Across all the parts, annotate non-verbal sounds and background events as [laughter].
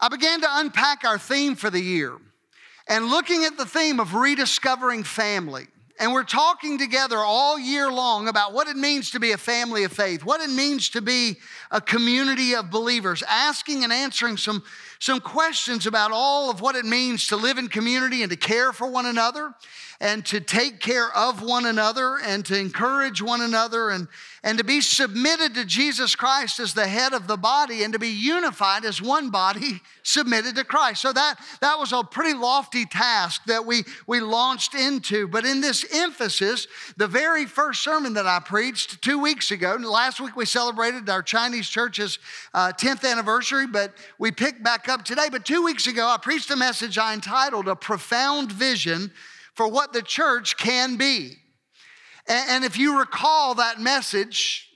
I began to unpack our theme for the year and looking at the theme of rediscovering family. And we're talking together all year long about what it means to be a family of faith, what it means to be a community of believers, asking and answering some, some questions about all of what it means to live in community and to care for one another and to take care of one another and to encourage one another and, and to be submitted to Jesus Christ as the head of the body and to be unified as one body [laughs] submitted to Christ. So that, that was a pretty lofty task that we, we launched into. But in this emphasis, the very first sermon that I preached two weeks ago, last week we celebrated our Chinese church's uh, 10th anniversary, but we picked back up today. But two weeks ago, I preached a message I entitled A Profound Vision for what the church can be. And if you recall that message,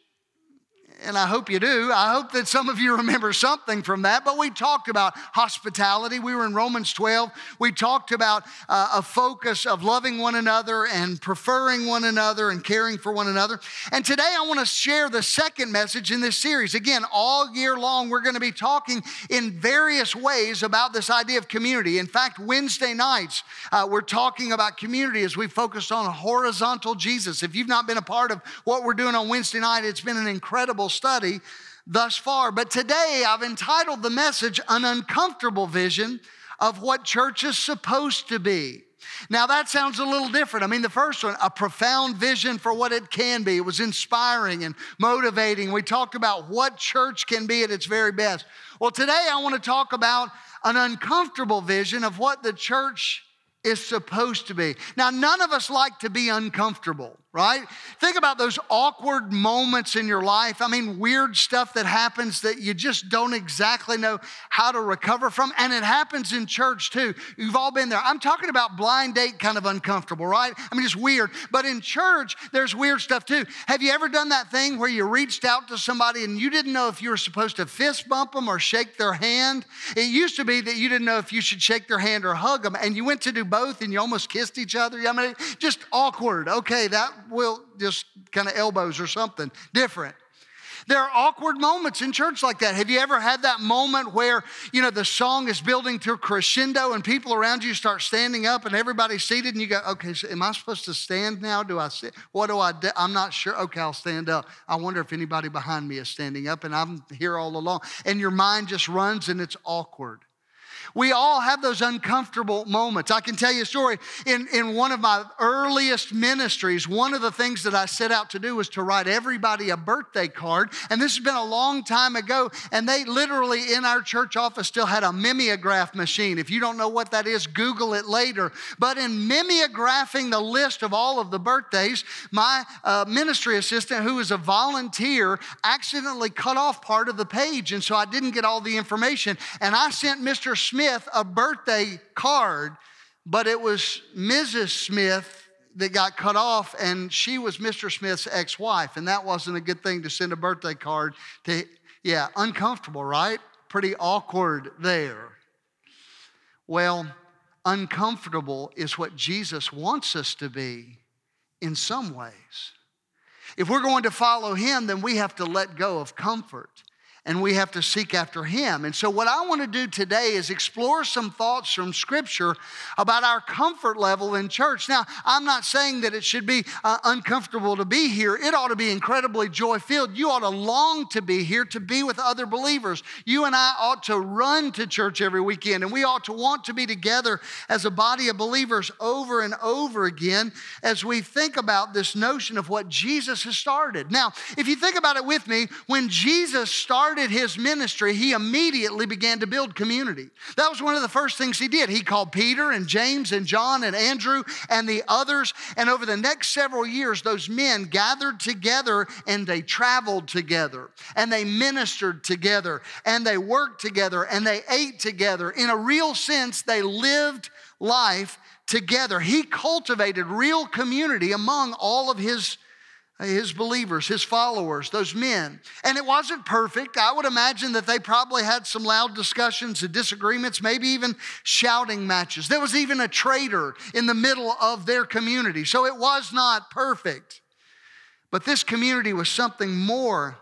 and I hope you do. I hope that some of you remember something from that. But we talked about hospitality. We were in Romans 12. We talked about uh, a focus of loving one another and preferring one another and caring for one another. And today I want to share the second message in this series. Again, all year long, we're going to be talking in various ways about this idea of community. In fact, Wednesday nights, uh, we're talking about community as we focus on horizontal Jesus. If you've not been a part of what we're doing on Wednesday night, it's been an incredible study thus far. But today I've entitled the message An Uncomfortable Vision of What Church is Supposed to Be. Now that sounds a little different. I mean, the first one, a profound vision for what it can be. It was inspiring and motivating. We talked about what church can be at its very best. Well, today I want to talk about an uncomfortable vision of what the church is supposed to be. Now, none of us like to be uncomfortable right? Think about those awkward moments in your life. I mean, weird stuff that happens that you just don't exactly know how to recover from. And it happens in church too. You've all been there. I'm talking about blind date kind of uncomfortable, right? I mean, just weird. But in church, there's weird stuff too. Have you ever done that thing where you reached out to somebody and you didn't know if you were supposed to fist bump them or shake their hand? It used to be that you didn't know if you should shake their hand or hug them, and you went to do both and you almost kissed each other. I mean, just awkward. Okay, that will just kind of elbows or something different. There are awkward moments in church like that. Have you ever had that moment where, you know, the song is building to a crescendo and people around you start standing up and everybody's seated and you go, okay, so am I supposed to stand now? Do I sit? What do I do? I'm not sure. Okay, I'll stand up. I wonder if anybody behind me is standing up and I'm here all along. And your mind just runs and it's awkward. We all have those uncomfortable moments. I can tell you a story. In, in one of my earliest ministries, one of the things that I set out to do was to write everybody a birthday card. And this has been a long time ago. And they literally in our church office still had a mimeograph machine. If you don't know what that is, Google it later. But in mimeographing the list of all of the birthdays, my uh, ministry assistant, who is a volunteer, accidentally cut off part of the page. And so I didn't get all the information. And I sent Mr. Smith a birthday card, but it was Mrs. Smith that got cut off, and she was Mr. Smith's ex wife, and that wasn't a good thing to send a birthday card to. Yeah, uncomfortable, right? Pretty awkward there. Well, uncomfortable is what Jesus wants us to be in some ways. If we're going to follow him, then we have to let go of comfort and we have to seek after him. And so, what I want to do today is explore some thoughts from Scripture about our comfort level in church. Now, I'm not saying that it should be uh, uncomfortable to be here, it ought to be incredibly joy filled. You ought to long to be here to be with other believers. You and I ought to run to church every weekend, and we ought to want to be together as a body of believers over and over again as we think about this notion of what Jesus has started. Now, if you think about it with me, when Jesus started, started his ministry, he immediately began to build community. That was one of the first things he did. He called Peter and James and John and Andrew and the others. And over the next several years, those men gathered together and they traveled together and they ministered together and they worked together and they ate together. In a real sense, they lived life together. He cultivated real community among all of his his believers, his followers, those men. And it wasn't perfect. I would imagine that they probably had some loud discussions and disagreements, maybe even shouting matches. There was even a traitor in the middle of their community. So it was not perfect. But this community was something more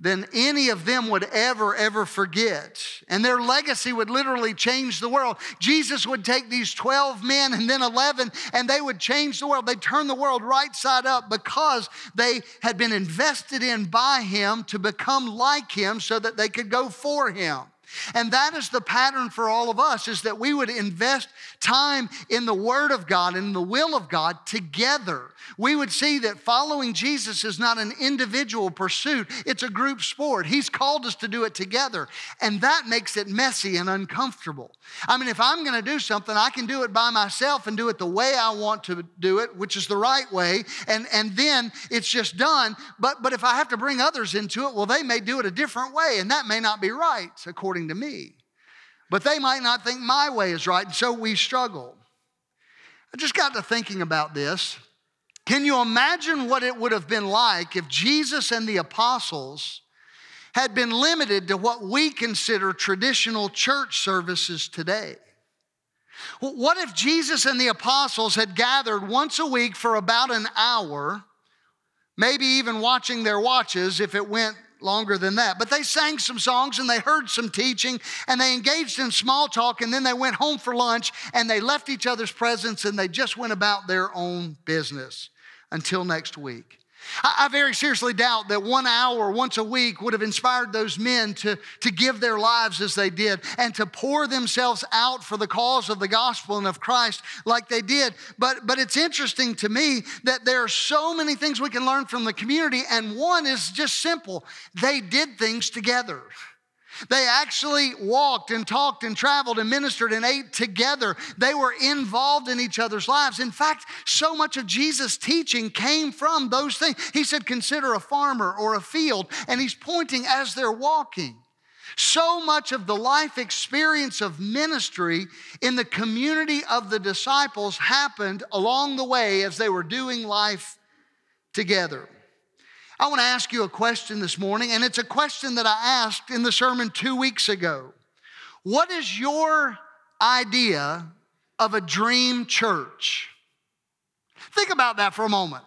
than any of them would ever, ever forget. And their legacy would literally change the world. Jesus would take these 12 men and then 11, and they would change the world. They'd turn the world right side up because they had been invested in by him to become like him so that they could go for him. And that is the pattern for all of us is that we would invest time in the word of God and the will of God together. We would see that following Jesus is not an individual pursuit, it's a group sport. He's called us to do it together, and that makes it messy and uncomfortable. I mean, if I'm going to do something, I can do it by myself and do it the way I want to do it, which is the right way, and and then it's just done. But but if I have to bring others into it, well they may do it a different way, and that may not be right according according to me. But they might not think my way is right, and so we struggle. I just got to thinking about this. Can you imagine what it would have been like if Jesus and the apostles had been limited to what we consider traditional church services today? What if Jesus and the apostles had gathered once a week for about an hour, maybe even watching their watches if it went longer than that. But they sang some songs and they heard some teaching and they engaged in small talk and then they went home for lunch and they left each other's presence and they just went about their own business until next week. I, very seriously doubt that one hour once a week would have inspired those men to, to give their lives as they did and to pour themselves out for the cause of the gospel and of Christ like they did. But, but it's interesting to me that there are so many things we can learn from the community, and one is just simple they did things together. They actually walked and talked and traveled and ministered and ate together. They were involved in each other's lives. In fact, so much of Jesus' teaching came from those things. He said, Consider a farmer or a field, and he's pointing as they're walking. So much of the life experience of ministry in the community of the disciples happened along the way as they were doing life together. I want to ask you a question this morning, and it's a question that I asked in the sermon two weeks ago. What is your idea of a dream church? Think about that for a moment.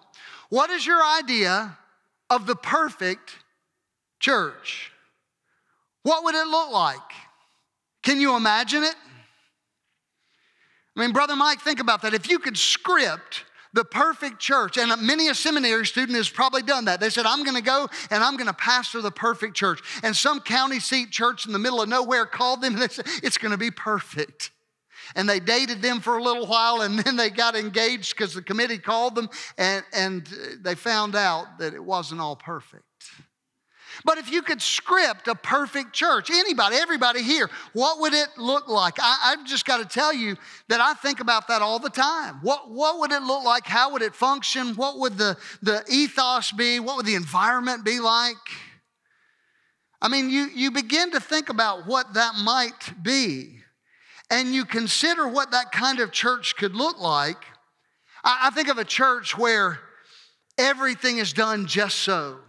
What is your idea of the perfect church? What would it look like? Can you imagine it? I mean, Brother Mike, think about that. If you could script the perfect church. And many a seminary student has probably done that. They said, I'm going to go and I'm going to pastor the perfect church. And some county seat church in the middle of nowhere called them and they said, It's going to be perfect. And they dated them for a little while and then they got engaged because the committee called them and, and they found out that it wasn't all perfect. But if you could script a perfect church, anybody, everybody here, what would it look like? I, have just got to tell you that I think about that all the time. What, what would it look like? How would it function? What would the, the ethos be? What would the environment be like? I mean, you, you begin to think about what that might be, and you consider what that kind of church could look like. I, I think of a church where everything is done just so.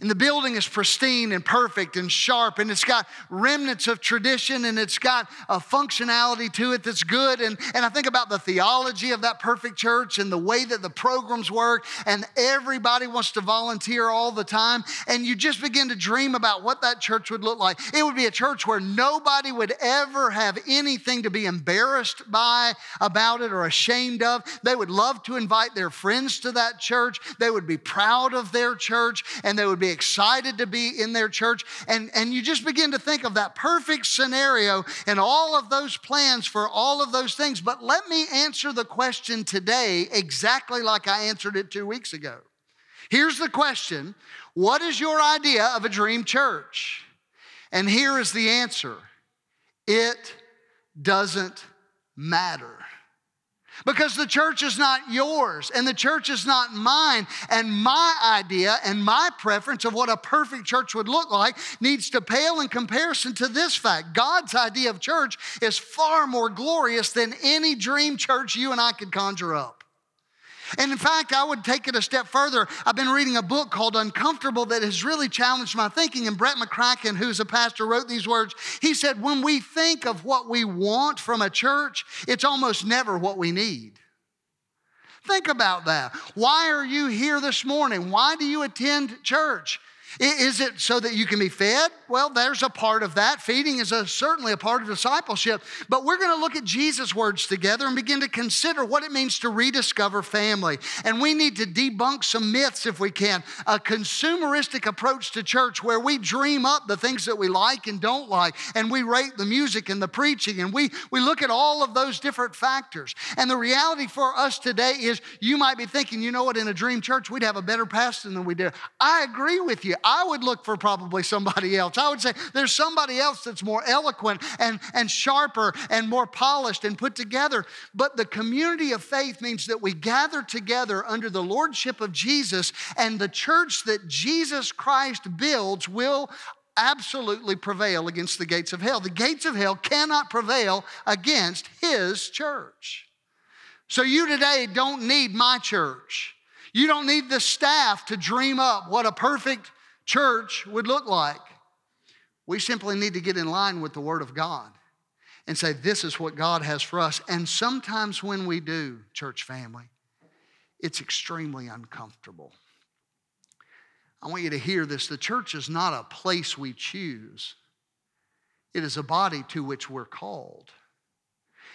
And the building is pristine and perfect and sharp, and it's got remnants of tradition and it's got a functionality to it that's good. And, and I think about the theology of that perfect church and the way that the programs work, and everybody wants to volunteer all the time. And you just begin to dream about what that church would look like. It would be a church where nobody would ever have anything to be embarrassed by about it or ashamed of. They would love to invite their friends to that church, they would be proud of their church, and they would be excited to be in their church. And, and you just begin to think of that perfect scenario and all of those plans for all of those things. But let me answer the question today exactly like I answered it two weeks ago. Here's the question What is your idea of a dream church? And here is the answer it doesn't matter. Because the church is not yours and the church is not mine. And my idea and my preference of what a perfect church would look like needs to pale in comparison to this fact. God's idea of church is far more glorious than any dream church you and I could conjure up. And in fact, I would take it a step further. I've been reading a book called Uncomfortable that has really challenged my thinking. And Brett McCracken, who's a pastor, wrote these words. He said, When we think of what we want from a church, it's almost never what we need. Think about that. Why are you here this morning? Why do you attend church? Is it so that you can be fed? Well, there's a part of that. Feeding is a, certainly a part of discipleship. But we're going to look at Jesus' words together and begin to consider what it means to rediscover family. And we need to debunk some myths if we can. A consumeristic approach to church where we dream up the things that we like and don't like, and we rate the music and the preaching, and we, we look at all of those different factors. And the reality for us today is you might be thinking, you know what, in a dream church, we'd have a better pastor than we do. I agree with you. I would look for probably somebody else. I would say there's somebody else that's more eloquent and, and sharper and more polished and put together. But the community of faith means that we gather together under the lordship of Jesus, and the church that Jesus Christ builds will absolutely prevail against the gates of hell. The gates of hell cannot prevail against his church. So you today don't need my church. You don't need the staff to dream up what a perfect church would look like. We simply need to get in line with the Word of God and say, This is what God has for us. And sometimes when we do, church family, it's extremely uncomfortable. I want you to hear this. The church is not a place we choose, it is a body to which we're called.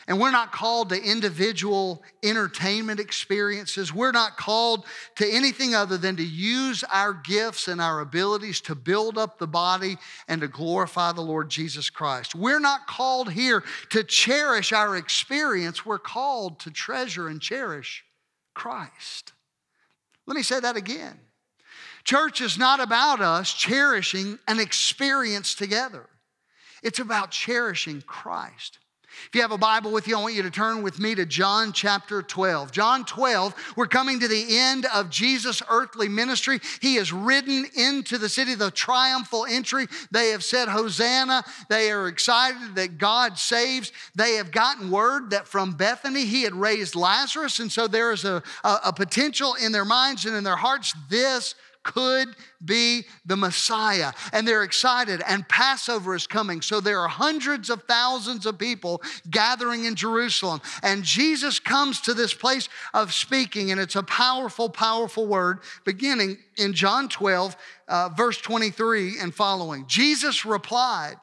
And we're not called to individual entertainment experiences. We're not called to anything other than to use our gifts and our abilities to build up the body and to glorify the Lord Jesus Christ. We're not called here to cherish our experience. We're called to treasure and cherish Christ. Let me say that again. Church is not about us cherishing an experience together. It's about cherishing Christ. If you have a Bible with you, I want you to turn with me to John chapter 12. John 12, we're coming to the end of Jesus' earthly ministry. He has ridden into the city, the triumphal entry. They have said, Hosanna. They are excited that God saves. They have gotten word that from Bethany he had raised Lazarus. And so there is a, a, a potential in their minds and in their hearts this could be the Messiah. And they're excited, and Passover is coming. So there are hundreds of thousands of people gathering in Jerusalem. And Jesus comes to this place of speaking, and it's a powerful, powerful word beginning in John 12, uh, verse 23 and following. Jesus replied,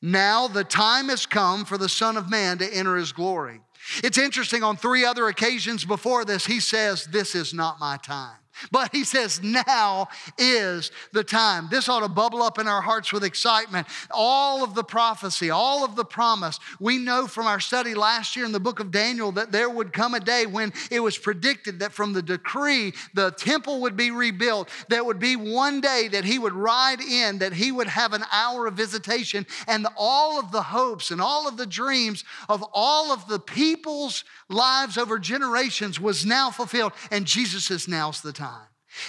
Now the time has come for the Son of Man to enter his glory. It's interesting, on three other occasions before this, he says, This is not my time. But he says, now is the time. This ought to bubble up in our hearts with excitement. All of the prophecy, all of the promise. We know from our study last year in the book of Daniel that there would come a day when it was predicted that from the decree, the temple would be rebuilt. There would be one day that he would ride in, that he would have an hour of visitation, and all of the hopes and all of the dreams of all of the people's lives over generations was now fulfilled. And Jesus says, now's the time.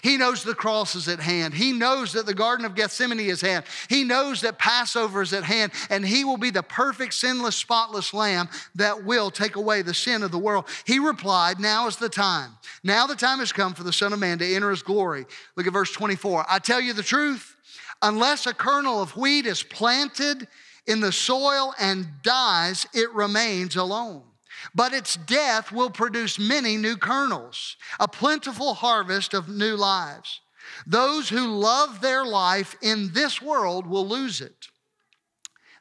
He knows the cross is at hand. He knows that the Garden of Gethsemane is at hand. He knows that Passover is at hand, and He will be the perfect, sinless, spotless Lamb that will take away the sin of the world. He replied, Now is the time. Now the time has come for the Son of Man to enter His glory. Look at verse 24. I tell you the truth, unless a kernel of wheat is planted in the soil and dies, it remains alone but its death will produce many new kernels, a plentiful harvest of new lives. Those who love their life in this world will lose it.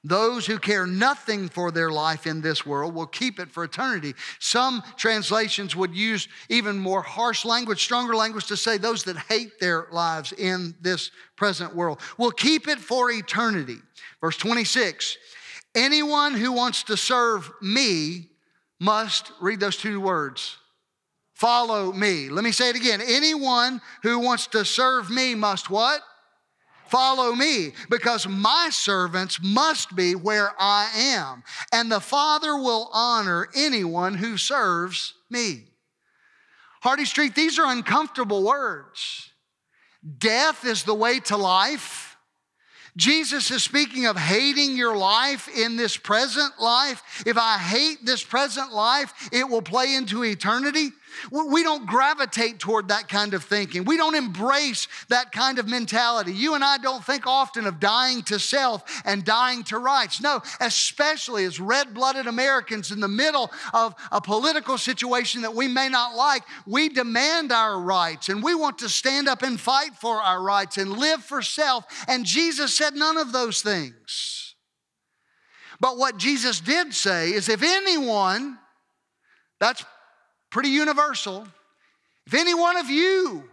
Those who care nothing for their life in this world will keep it for eternity. Some translations would use even more harsh language, stronger language to say those that hate their lives in this present world will keep it for eternity. Verse 26 Anyone who wants to serve me must read those two words follow me. Let me say it again. Anyone who wants to serve me must what? Follow me, because my servants must be where I am, and the Father will honor anyone who serves me. Hardy Street, these are uncomfortable words. Death is the way to life. Jesus is speaking of hating your life in this present life. If I hate this present life, it will play into eternity. We don't gravitate toward that kind of thinking. We don't embrace that kind of mentality. You and I don't think often of dying to self and dying to rights. No, especially as red blooded Americans in the middle of a political situation that we may not like, we demand our rights and we want to stand up and fight for our rights and live for self. And Jesus said none of those things. But what Jesus did say is if anyone, that's pretty universal. If any one of you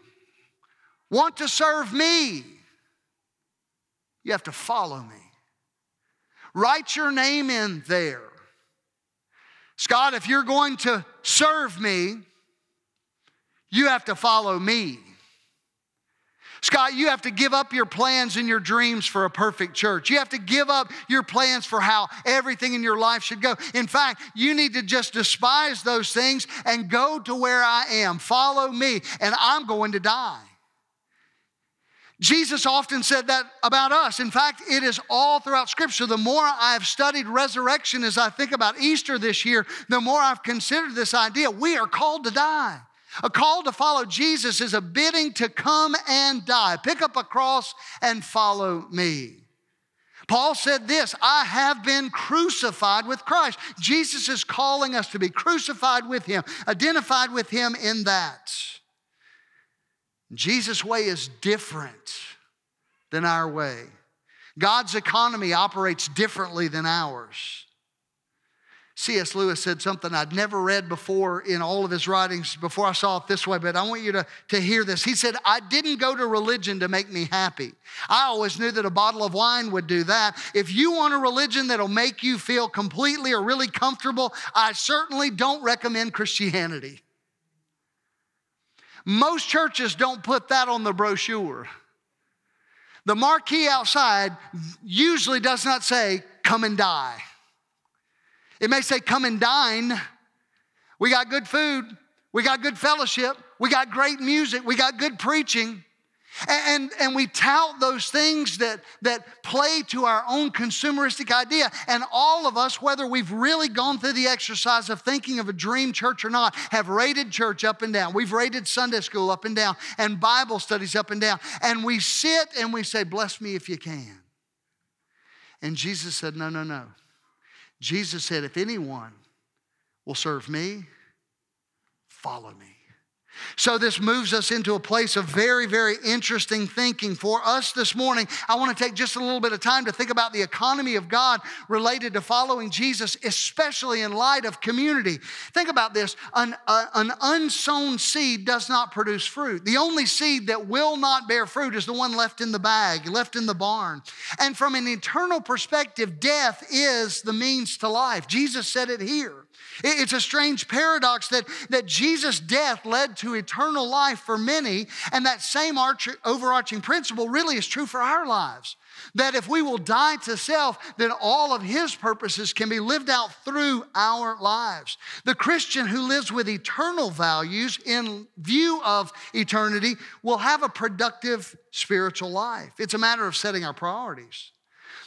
want to serve me, you have to follow me. Write your name in there. Scott, if you're going to serve me, you have to follow me. Scott, you have to give up your plans and your dreams for a perfect church. You have to give up your plans for how everything in your life should go. In fact, you need to just despise those things and go to where I am. Follow me, and I'm going to die. Jesus often said that about us. In fact, it is all throughout Scripture. The more I've studied resurrection as I think about Easter this year, the more I've considered this idea. We are called to die. A call to follow Jesus is a bidding to come and die. Pick up a cross and follow me. Paul said this I have been crucified with Christ. Jesus is calling us to be crucified with him, identified with him in that. Jesus' way is different than our way. God's economy operates differently than ours. C.S. Lewis said something I'd never read before in all of his writings before I saw it this way, but I want you to, to hear this. He said, I didn't go to religion to make me happy. I always knew that a bottle of wine would do that. If you want a religion that'll make you feel completely or really comfortable, I certainly don't recommend Christianity. Most churches don't put that on the brochure. The marquee outside usually does not say, Come and die. It may say, Come and dine. We got good food. We got good fellowship. We got great music. We got good preaching. And, and we tout those things that, that play to our own consumeristic idea. And all of us, whether we've really gone through the exercise of thinking of a dream church or not, have rated church up and down. We've rated Sunday school up and down and Bible studies up and down. And we sit and we say, Bless me if you can. And Jesus said, No, no, no. Jesus said, If anyone will serve me, follow me. So, this moves us into a place of very, very interesting thinking. For us this morning, I want to take just a little bit of time to think about the economy of God related to following Jesus, especially in light of community. Think about this an, uh, an unsown seed does not produce fruit. The only seed that will not bear fruit is the one left in the bag, left in the barn. And from an eternal perspective, death is the means to life. Jesus said it here. It's a strange paradox that, that Jesus' death led to eternal life for many, and that same arch, overarching principle really is true for our lives. That if we will die to self, then all of his purposes can be lived out through our lives. The Christian who lives with eternal values in view of eternity will have a productive spiritual life. It's a matter of setting our priorities.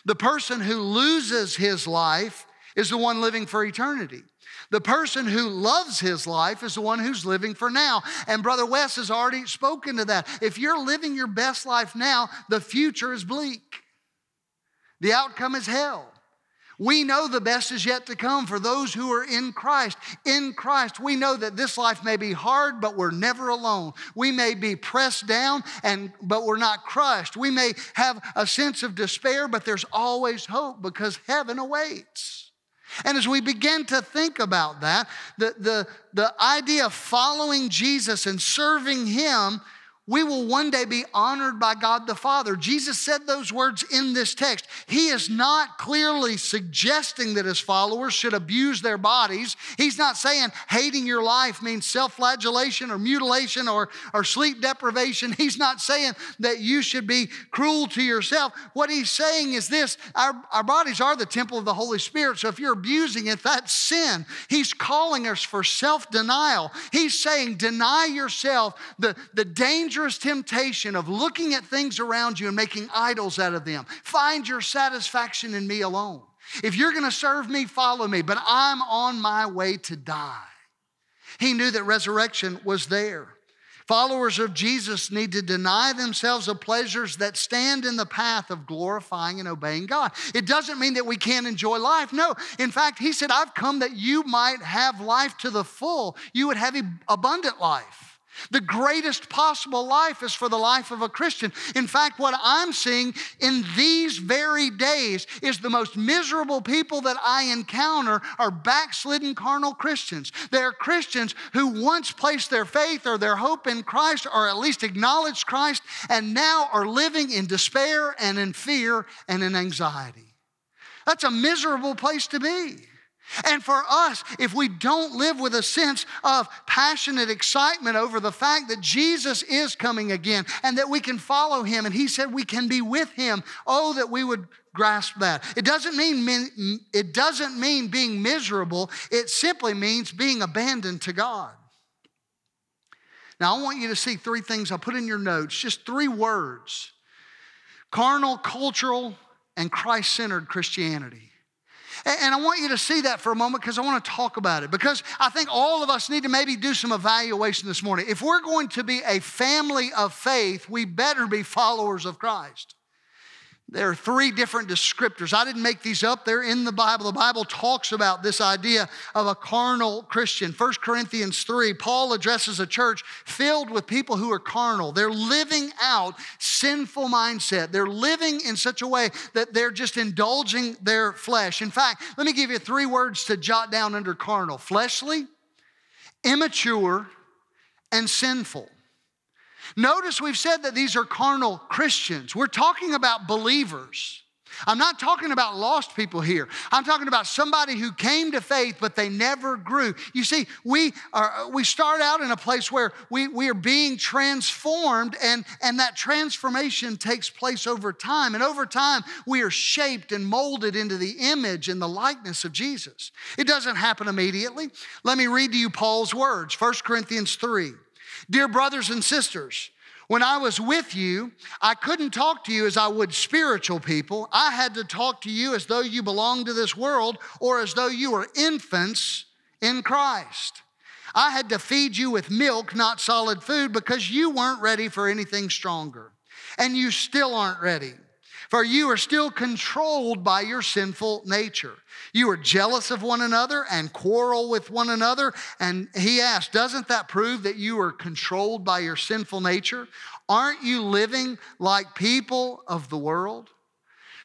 The person who loses his life is the one living for eternity. The person who loves his life is the one who's living for now. And Brother Wes has already spoken to that. If you're living your best life now, the future is bleak, the outcome is hell. We know the best is yet to come for those who are in Christ. In Christ, we know that this life may be hard, but we're never alone. We may be pressed down and but we're not crushed. We may have a sense of despair, but there's always hope because heaven awaits. And as we begin to think about that, the, the, the idea of following Jesus and serving Him we will one day be honored by God the Father. Jesus said those words in this text. He is not clearly suggesting that his followers should abuse their bodies. He's not saying hating your life means self flagellation or mutilation or, or sleep deprivation. He's not saying that you should be cruel to yourself. What he's saying is this our, our bodies are the temple of the Holy Spirit. So if you're abusing it, that's sin. He's calling us for self denial. He's saying, deny yourself the, the danger dangerous temptation of looking at things around you and making idols out of them. Find your satisfaction in me alone. If you're going to serve me, follow me, but I'm on my way to die. He knew that resurrection was there. Followers of Jesus need to deny themselves of pleasures that stand in the path of glorifying and obeying God. It doesn't mean that we can't enjoy life. No. In fact, he said, I've come that you might have life to the full. You would have abundant life. The greatest possible life is for the life of a Christian. In fact, what I'm seeing in these very days is the most miserable people that I encounter are backslidden carnal Christians. They're Christians who once placed their faith or their hope in Christ or at least acknowledged Christ and now are living in despair and in fear and in anxiety. That's a miserable place to be. And for us, if we don't live with a sense of passionate excitement over the fact that Jesus is coming again and that we can follow him, and he said we can be with him, oh, that we would grasp that. It doesn't mean, it doesn't mean being miserable, it simply means being abandoned to God. Now, I want you to see three things I put in your notes, just three words carnal, cultural, and Christ centered Christianity. And I want you to see that for a moment because I want to talk about it. Because I think all of us need to maybe do some evaluation this morning. If we're going to be a family of faith, we better be followers of Christ. There are three different descriptors. I didn't make these up. They're in the Bible. The Bible talks about this idea of a carnal Christian. 1 Corinthians 3, Paul addresses a church filled with people who are carnal. They're living out sinful mindset. They're living in such a way that they're just indulging their flesh. In fact, let me give you three words to jot down under carnal fleshly, immature, and sinful. Notice we've said that these are carnal Christians. We're talking about believers. I'm not talking about lost people here. I'm talking about somebody who came to faith, but they never grew. You see, we are we start out in a place where we, we are being transformed, and, and that transformation takes place over time. And over time, we are shaped and molded into the image and the likeness of Jesus. It doesn't happen immediately. Let me read to you Paul's words, 1 Corinthians 3. Dear brothers and sisters, when I was with you, I couldn't talk to you as I would spiritual people. I had to talk to you as though you belonged to this world or as though you were infants in Christ. I had to feed you with milk, not solid food, because you weren't ready for anything stronger. And you still aren't ready for you are still controlled by your sinful nature. You are jealous of one another and quarrel with one another. And he asked, Doesn't that prove that you are controlled by your sinful nature? Aren't you living like people of the world?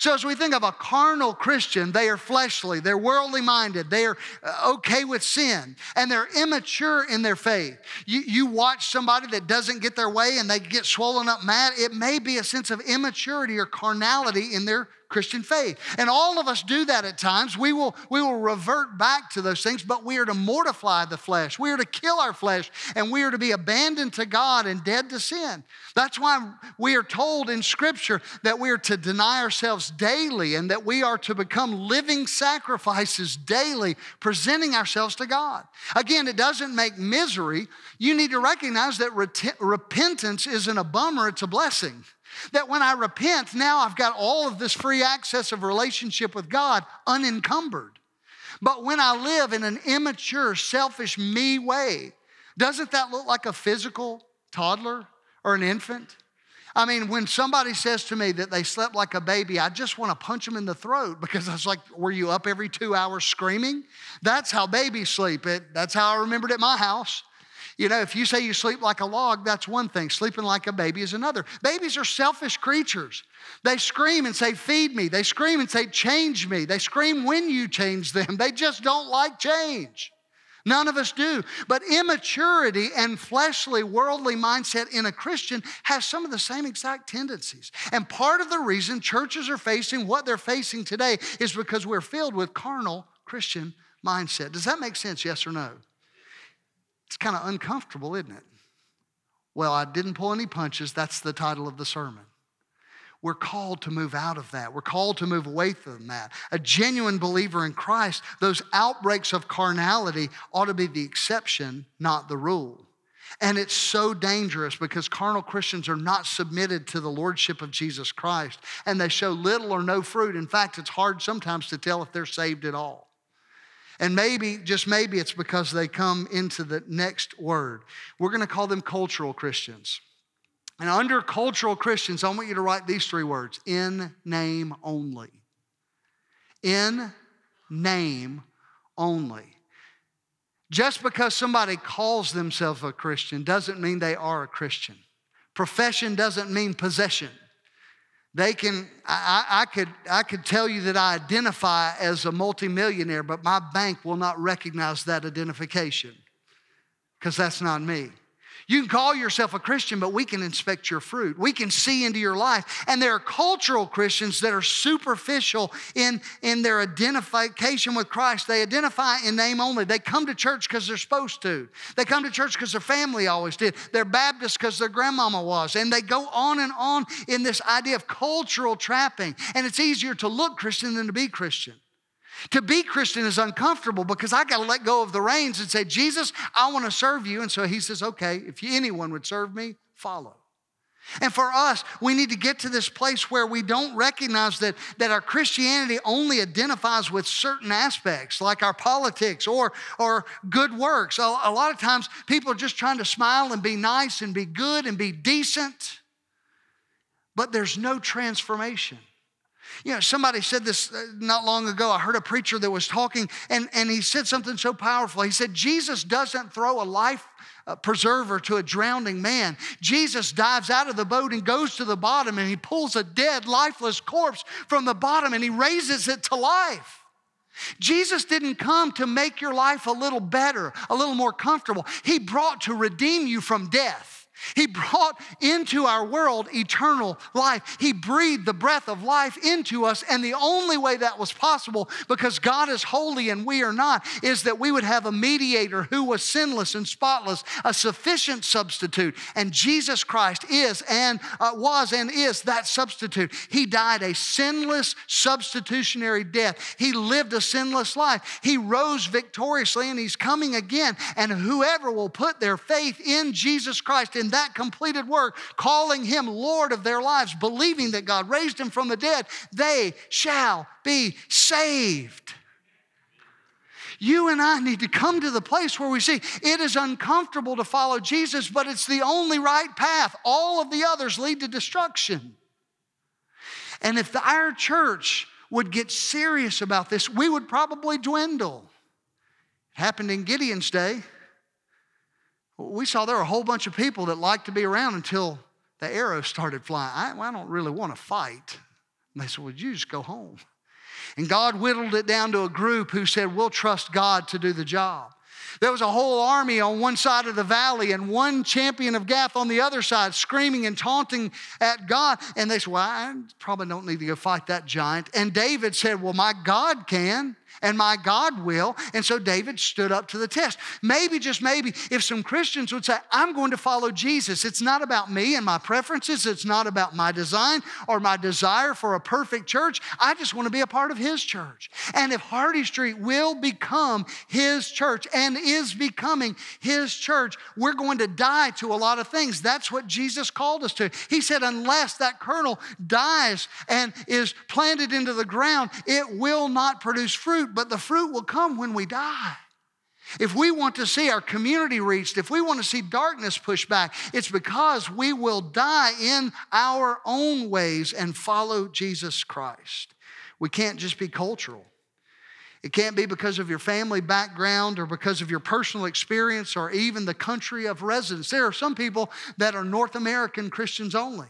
So, as we think of a carnal Christian, they are fleshly, they're worldly minded, they are uh, okay with sin, and they're immature in their faith. You, you watch somebody that doesn't get their way and they get swollen up mad, it may be a sense of immaturity or carnality in their Christian faith. And all of us do that at times. We will, we will revert back to those things, but we are to mortify the flesh. We are to kill our flesh, and we are to be abandoned to God and dead to sin. That's why we are told in Scripture that we are to deny ourselves daily and that we are to become living sacrifices daily, presenting ourselves to God. Again, it doesn't make misery. You need to recognize that repentance isn't a bummer, it's a blessing. That when I repent, now I've got all of this free access of relationship with God unencumbered. But when I live in an immature, selfish me way, doesn't that look like a physical toddler or an infant? I mean, when somebody says to me that they slept like a baby, I just want to punch them in the throat because I was like, Were you up every two hours screaming? That's how babies sleep. It, that's how I remembered at my house. You know, if you say you sleep like a log, that's one thing. Sleeping like a baby is another. Babies are selfish creatures. They scream and say, Feed me. They scream and say, Change me. They scream when you change them. [laughs] They just don't like change. None of us do. But immaturity and fleshly, worldly mindset in a Christian has some of the same exact tendencies. And part of the reason churches are facing what they're facing today is because we're filled with carnal Christian mindset. Does that make sense, yes or no? It's kind of uncomfortable, isn't it? Well, I didn't pull any punches. That's the title of the sermon. We're called to move out of that. We're called to move away from that. A genuine believer in Christ, those outbreaks of carnality ought to be the exception, not the rule. And it's so dangerous because carnal Christians are not submitted to the lordship of Jesus Christ and they show little or no fruit. In fact, it's hard sometimes to tell if they're saved at all. And maybe, just maybe, it's because they come into the next word. We're going to call them cultural Christians. And under cultural Christians, I want you to write these three words in name only. In name only. Just because somebody calls themselves a Christian doesn't mean they are a Christian. Profession doesn't mean possession. They can, I, I, could, I could tell you that I identify as a multimillionaire, but my bank will not recognize that identification because that's not me. You can call yourself a Christian, but we can inspect your fruit. We can see into your life. And there are cultural Christians that are superficial in, in their identification with Christ. They identify in name only. They come to church because they're supposed to. They come to church because their family always did. They're Baptist because their grandmama was. And they go on and on in this idea of cultural trapping. And it's easier to look Christian than to be Christian. To be Christian is uncomfortable because I got to let go of the reins and say, Jesus, I want to serve you. And so he says, okay, if anyone would serve me, follow. And for us, we need to get to this place where we don't recognize that, that our Christianity only identifies with certain aspects, like our politics or, or good works. A, a lot of times, people are just trying to smile and be nice and be good and be decent, but there's no transformation. You know, somebody said this uh, not long ago. I heard a preacher that was talking, and, and he said something so powerful. He said, Jesus doesn't throw a life uh, preserver to a drowning man. Jesus dives out of the boat and goes to the bottom, and he pulls a dead, lifeless corpse from the bottom and he raises it to life. Jesus didn't come to make your life a little better, a little more comfortable. He brought to redeem you from death. He brought into our world eternal life. He breathed the breath of life into us. And the only way that was possible, because God is holy and we are not, is that we would have a mediator who was sinless and spotless, a sufficient substitute. And Jesus Christ is and uh, was and is that substitute. He died a sinless substitutionary death. He lived a sinless life. He rose victoriously and he's coming again. And whoever will put their faith in Jesus Christ, in that completed work, calling him Lord of their lives, believing that God raised him from the dead, they shall be saved. You and I need to come to the place where we see it is uncomfortable to follow Jesus, but it's the only right path. All of the others lead to destruction. And if the, our church would get serious about this, we would probably dwindle. It happened in Gideon's day. We saw there were a whole bunch of people that liked to be around until the arrows started flying. I, well, I don't really want to fight. And they said, Well, you just go home. And God whittled it down to a group who said, We'll trust God to do the job. There was a whole army on one side of the valley and one champion of Gath on the other side, screaming and taunting at God. And they said, Well, I probably don't need to go fight that giant. And David said, Well, my God can and my God will. And so David stood up to the test. Maybe, just maybe, if some Christians would say, I'm going to follow Jesus, it's not about me and my preferences, it's not about my design or my desire for a perfect church. I just want to be a part of His church. And if Hardy Street will become His church and is becoming His church, we're going to die to a lot of things. That's what Jesus called us to. He said, unless that kernel dies and is planted into the ground, it will not produce fruit but the fruit will come when we die. If we want to see our community reached, if we want to see darkness pushed back, it's because we will die in our own ways and follow Jesus Christ. We can't just be cultural. It can't be because of your family background or because of your personal experience or even the country of residence. There are some people that are North American Christians only.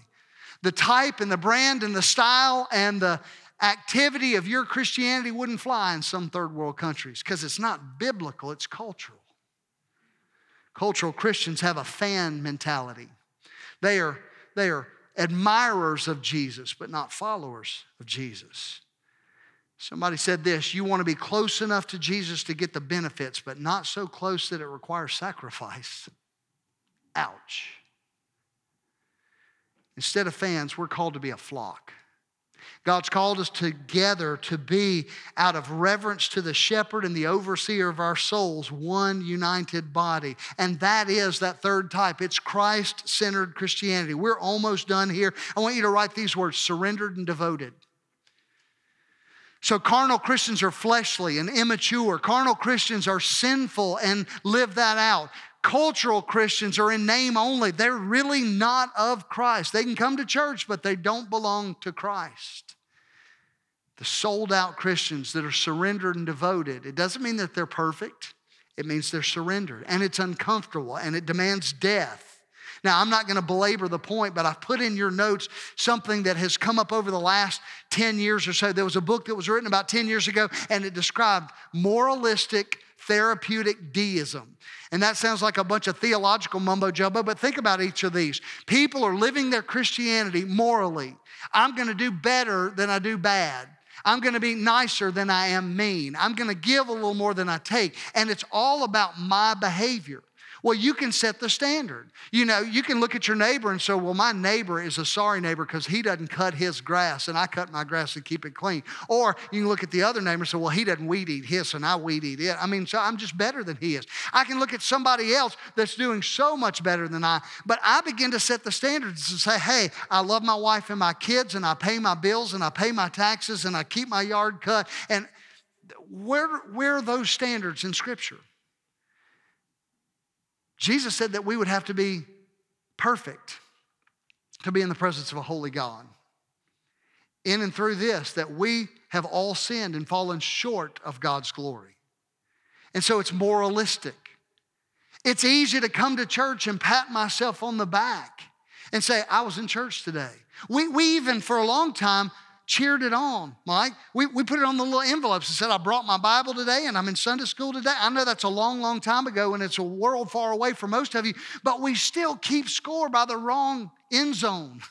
The type and the brand and the style and the, activity of your Christianity wouldn't fly in some third world countries because it's not biblical, it's cultural. Cultural Christians have a fan mentality. They are, they are admirers of Jesus, but not followers of Jesus. Somebody said this you want to be close enough to Jesus to get the benefits, but not so close that it requires sacrifice. Ouch. Instead of fans, we're called to be a flock. God's called us together to be, out of reverence to the shepherd and the overseer of our souls, one united body. And that is that third type. It's Christ centered Christianity. We're almost done here. I want you to write these words surrendered and devoted. So, carnal Christians are fleshly and immature. Carnal Christians are sinful and live that out. Cultural Christians are in name only. They're really not of Christ. They can come to church, but they don't belong to Christ. The sold out Christians that are surrendered and devoted, it doesn't mean that they're perfect, it means they're surrendered. And it's uncomfortable and it demands death. Now, I'm not going to belabor the point, but I've put in your notes something that has come up over the last 10 years or so. There was a book that was written about 10 years ago, and it described moralistic therapeutic deism. And that sounds like a bunch of theological mumbo jumbo, but think about each of these. People are living their Christianity morally. I'm going to do better than I do bad. I'm going to be nicer than I am mean. I'm going to give a little more than I take. And it's all about my behavior. Well, you can set the standard. You know, you can look at your neighbor and say, well, my neighbor is a sorry neighbor because he doesn't cut his grass and I cut my grass and keep it clean. Or you can look at the other neighbor and say, well, he doesn't weed eat his and I weed eat it. I mean, so I'm just better than he is. I can look at somebody else that's doing so much better than I, but I begin to set the standards and say, hey, I love my wife and my kids and I pay my bills and I pay my taxes and I keep my yard cut. And where, where are those standards in Scripture? Jesus said that we would have to be perfect to be in the presence of a holy God. In and through this, that we have all sinned and fallen short of God's glory. And so it's moralistic. It's easy to come to church and pat myself on the back and say, I was in church today. We, we even, for a long time, cheered it on, Mike. We, we put it on the little envelopes and said, I brought my Bible today and I'm in Sunday school today. I know that's a long, long time ago and it's a world far away for most of you, but we still keep score by the wrong end zone.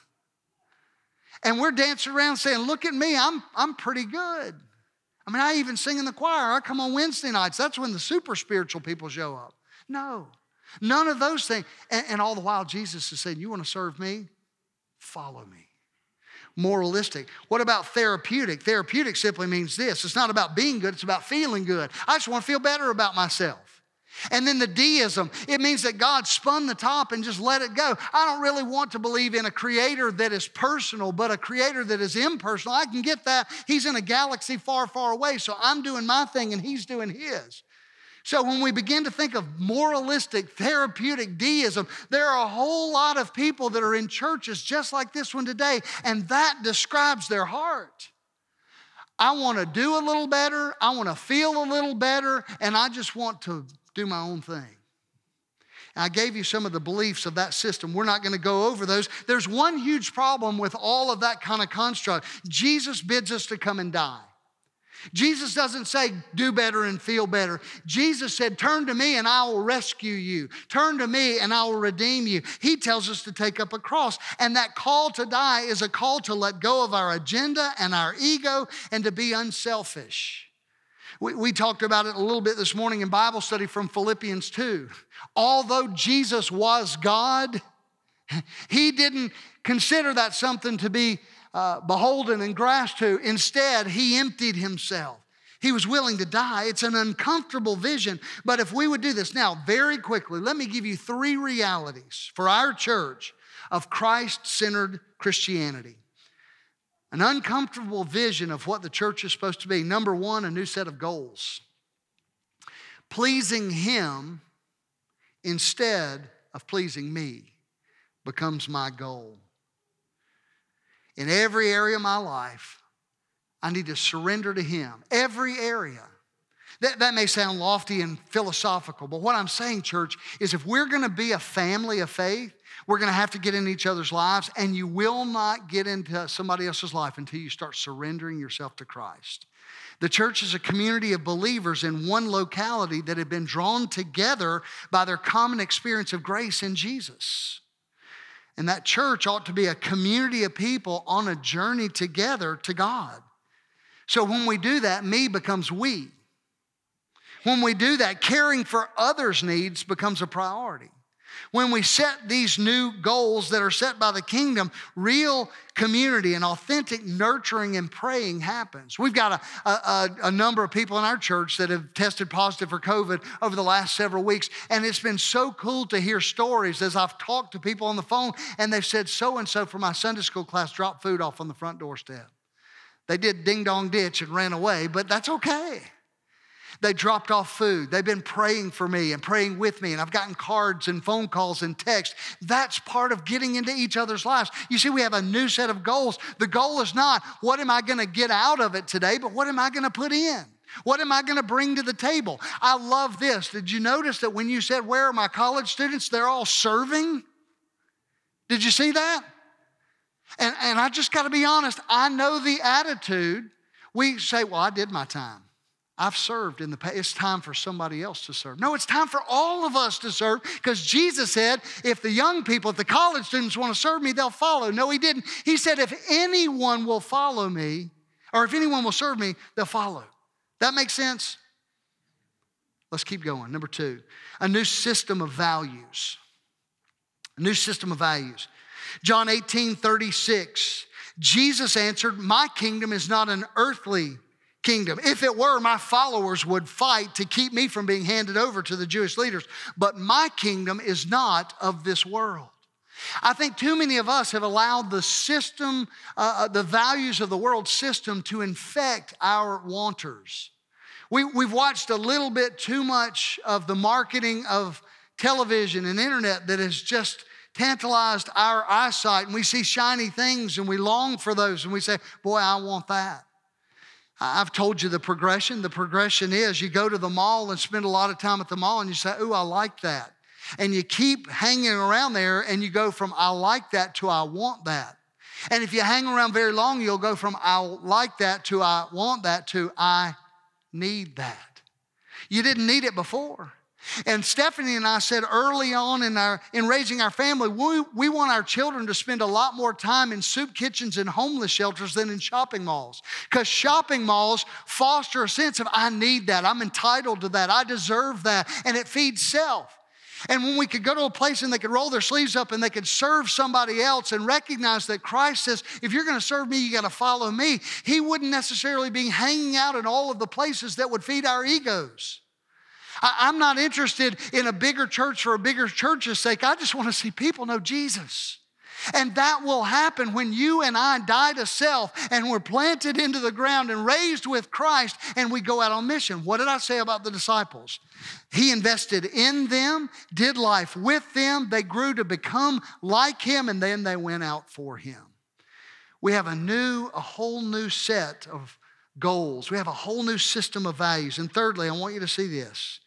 And we're dancing around saying, Look at me, I'm, I'm pretty good. I mean, I even sing in the choir. I come on Wednesday nights. That's when the super spiritual people show up. No, none of those things. And, and all the while, Jesus is saying, You want to serve me? Follow me moralistic. What about therapeutic? Therapeutic simply means this it's not about being good, it's about feeling good. I just want to feel better about myself. And then the deism, it means that God spun the top and just let it go. I don't really want to believe in a creator that is personal, but a creator that is impersonal. I can get that. He's in a galaxy far, far away, so I'm doing my thing and he's doing his. So, when we begin to think of moralistic, therapeutic deism, there are a whole lot of people that are in churches just like this one today, and that describes their heart. I want to do a little better, I want to feel a little better, and I just want to do my own thing. I gave you some of the beliefs of that system. We're not going to go over those. There's one huge problem with all of that kind of construct. Jesus bids us to come and die. Jesus doesn't say, do better and feel better. Jesus said, turn to me and I will rescue you. Turn to me and I will redeem you. He tells us to take up a cross. And that call to die is a call to let go of our agenda and our ego and to be unselfish. We, we talked about it a little bit this morning in Bible study from Philippians 2. Although Jesus was God, [laughs] he didn't consider that something to be uh, beholden and grasped to. Instead, he emptied himself. He was willing to die. It's an uncomfortable vision. But if we would do this now, very quickly, let me give you three realities for our church of Christ centered Christianity. An uncomfortable vision of what the church is supposed to be. Number one, a new set of goals. Pleasing Him instead of pleasing me becomes my goal in every area of my life, I need to surrender to Him. Every area. That, that may sound lofty and philosophical, but what I'm saying, church, is if we're gonna be a family of faith, we're gonna have to get in each other's lives, and you will not get into somebody else's life until you start surrendering yourself to Christ. The church is a community of believers in one locality that have been drawn together by their common experience of grace in Jesus. And that church ought to be a community of people on a journey together to God. So when we do that, me becomes we. When we do that, caring for others' needs becomes a priority. When we set these new goals that are set by the kingdom, real community and authentic nurturing and praying happens. We've got a, a, a, number of people in our church that have tested positive for COVID over the last several weeks. And it's been so cool to hear stories as I've talked to people on the phone and they've said, so and so for my Sunday school class dropped food off on the front doorstep. They did ding dong ditch and ran away, but that's okay. They dropped off food. They've been praying for me and praying with me, and I've gotten cards and phone calls and texts. That's part of getting into each other's lives. You see, we have a new set of goals. The goal is not what am I going to get out of it today, but what am I going to put in? What am I going to bring to the table? I love this. Did you notice that when you said, Where are my college students? They're all serving. Did you see that? And, and I just got to be honest, I know the attitude. We say, Well, I did my time. I've served in the past. It's time for somebody else to serve. No, it's time for all of us to serve because Jesus said, if the young people, if the college students want to serve me, they'll follow. No, he didn't. He said, if anyone will follow me, or if anyone will serve me, they'll follow. That makes sense? Let's keep going. Number two, a new system of values. A new system of values. John 18, 36. Jesus answered, My kingdom is not an earthly kingdom. If it were, my followers would fight to keep me from being handed over to the Jewish leaders. But my kingdom is not of this world. I think too many of us have allowed the system, uh, uh the values of the world system to infect our wanters. We, we've watched a little bit too much of the marketing of television and internet that has just tantalized our eyesight and we see shiny things and we long for those and we say, Boy, I want that. I've told you the progression. The progression is you go to the mall and spend a lot of time at the mall and you say, Ooh, I like that. And you keep hanging around there and you go from I like that to I want that. And if you hang around very long, you'll go from I like that to I want that to I need that. You didn't need it before. And Stephanie and I said early on in, our, in raising our family, we, we want our children to spend a lot more time in soup kitchens and homeless shelters than in shopping malls. Because shopping malls foster a sense of, I need that, I'm entitled to that, I deserve that, and it feeds self. And when we could go to a place and they could roll their sleeves up and they could serve somebody else and recognize that Christ says, if you're going to serve me, you got to follow me, he wouldn't necessarily be hanging out in all of the places that would feed our egos. I, am not interested in a bigger church for a bigger church's sake. I just want to see people know Jesus. And that will happen when you and I die to self and we're planted into the ground and raised with Christ and we go out on mission. What did I say about the disciples? He invested in them, did life with them, they grew to become like Him, and then they went out for Him. We have a new, a whole new set of goals. We have a whole new system of values. And thirdly, I want you to see this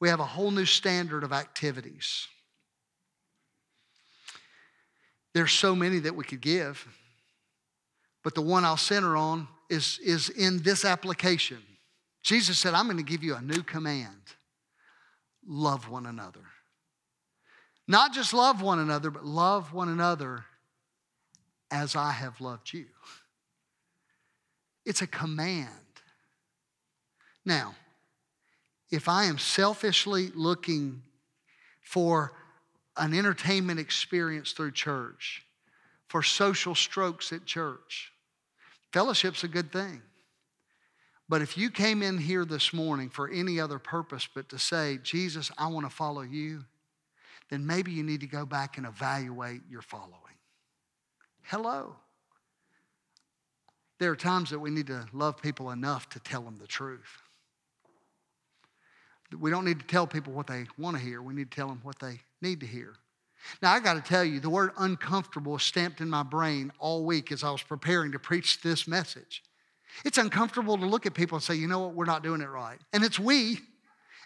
we have a whole new standard of activities. There's so many that we could give, but the one I'll center on is, is in this application. Jesus said, I'm going to give you a new command love one another. Not just love one another, but love one another as I have loved you. It's a command. Now, if I am selfishly looking for an entertainment experience through church, for social strokes at church, fellowship's a good thing. But if you came in here this morning for any other purpose but to say, Jesus, I want to follow you, then maybe you need to go back and evaluate your following. Hello. There are times that we need to love people enough to tell them the truth. We don't need to tell people what they want to hear. We need to tell them what they need to hear. Now, I got to tell you, the word uncomfortable stamped in my brain all week as I was preparing to preach this message. It's uncomfortable to look at people and say, you know what, we're not doing it right. And it's we.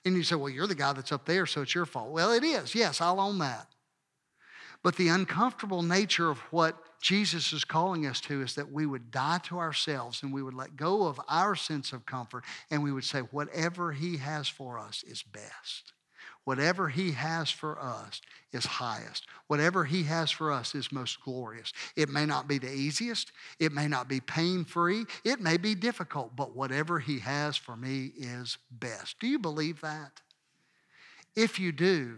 And you say, well, you're the guy that's up there, so it's your fault. Well, it is. Yes, I'll own that. But the uncomfortable nature of what Jesus is calling us to is that we would die to ourselves and we would let go of our sense of comfort and we would say, whatever He has for us is best. Whatever He has for us is highest. Whatever He has for us is most glorious. It may not be the easiest, it may not be pain free, it may be difficult, but whatever He has for me is best. Do you believe that? If you do,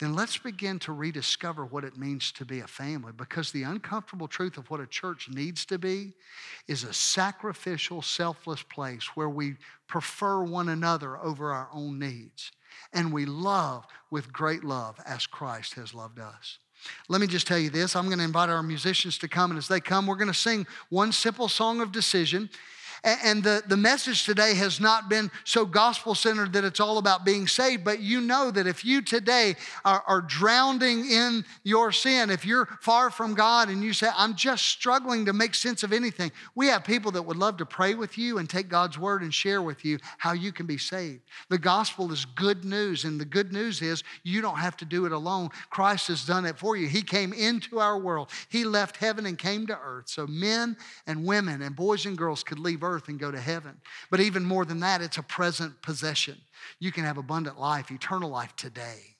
then let's begin to rediscover what it means to be a family because the uncomfortable truth of what a church needs to be is a sacrificial, selfless place where we prefer one another over our own needs and we love with great love as Christ has loved us. Let me just tell you this. I'm going to invite our musicians to come, and as they come, we're going to sing one simple song of decision. And the, the message today has not been so gospel centered that it's all about being saved, but you know that if you today are, are drowning in your sin, if you're far from God and you say, I'm just struggling to make sense of anything, we have people that would love to pray with you and take God's word and share with you how you can be saved. The gospel is good news, and the good news is you don't have to do it alone. Christ has done it for you. He came into our world, He left heaven and came to earth so men and women and boys and girls could leave earth earth and go to heaven. But even more than that, it's a present possession. You can have abundant life, eternal life today.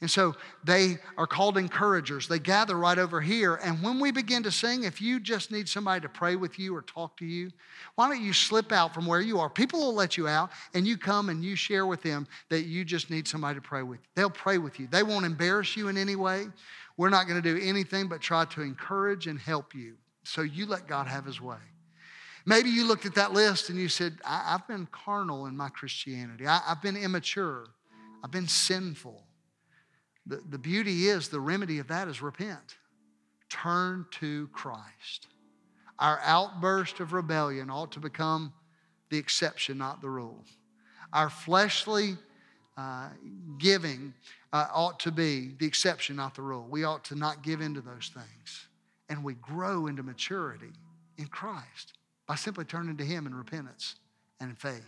And so they are called encouragers. They gather right over here. And when we begin to sing, if you just need somebody to pray with you or talk to you, why don't you slip out from where you are? People will let you out and you come and you share with them that you just need somebody to pray with. They'll pray with you. They won't embarrass you in any way. We're not going to do anything but try to encourage and help you. So you let God have his way. Maybe you looked at that list and you said, I- have been carnal in my Christianity. I- have been immature. I've been sinful. The, the beauty is, the remedy of that is repent. Turn to Christ. Our outburst of rebellion ought to become the exception, not the rule. Our fleshly uh, giving uh, ought to be the exception, not the rule. We ought to not give into those things. And we grow into maturity in Christ by simply turning to Him in repentance and in faith.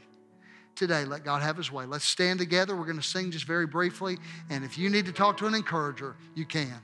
Today, let God have His way. Let's stand together. We're going to sing just very briefly. And if you need to talk to an encourager, you can.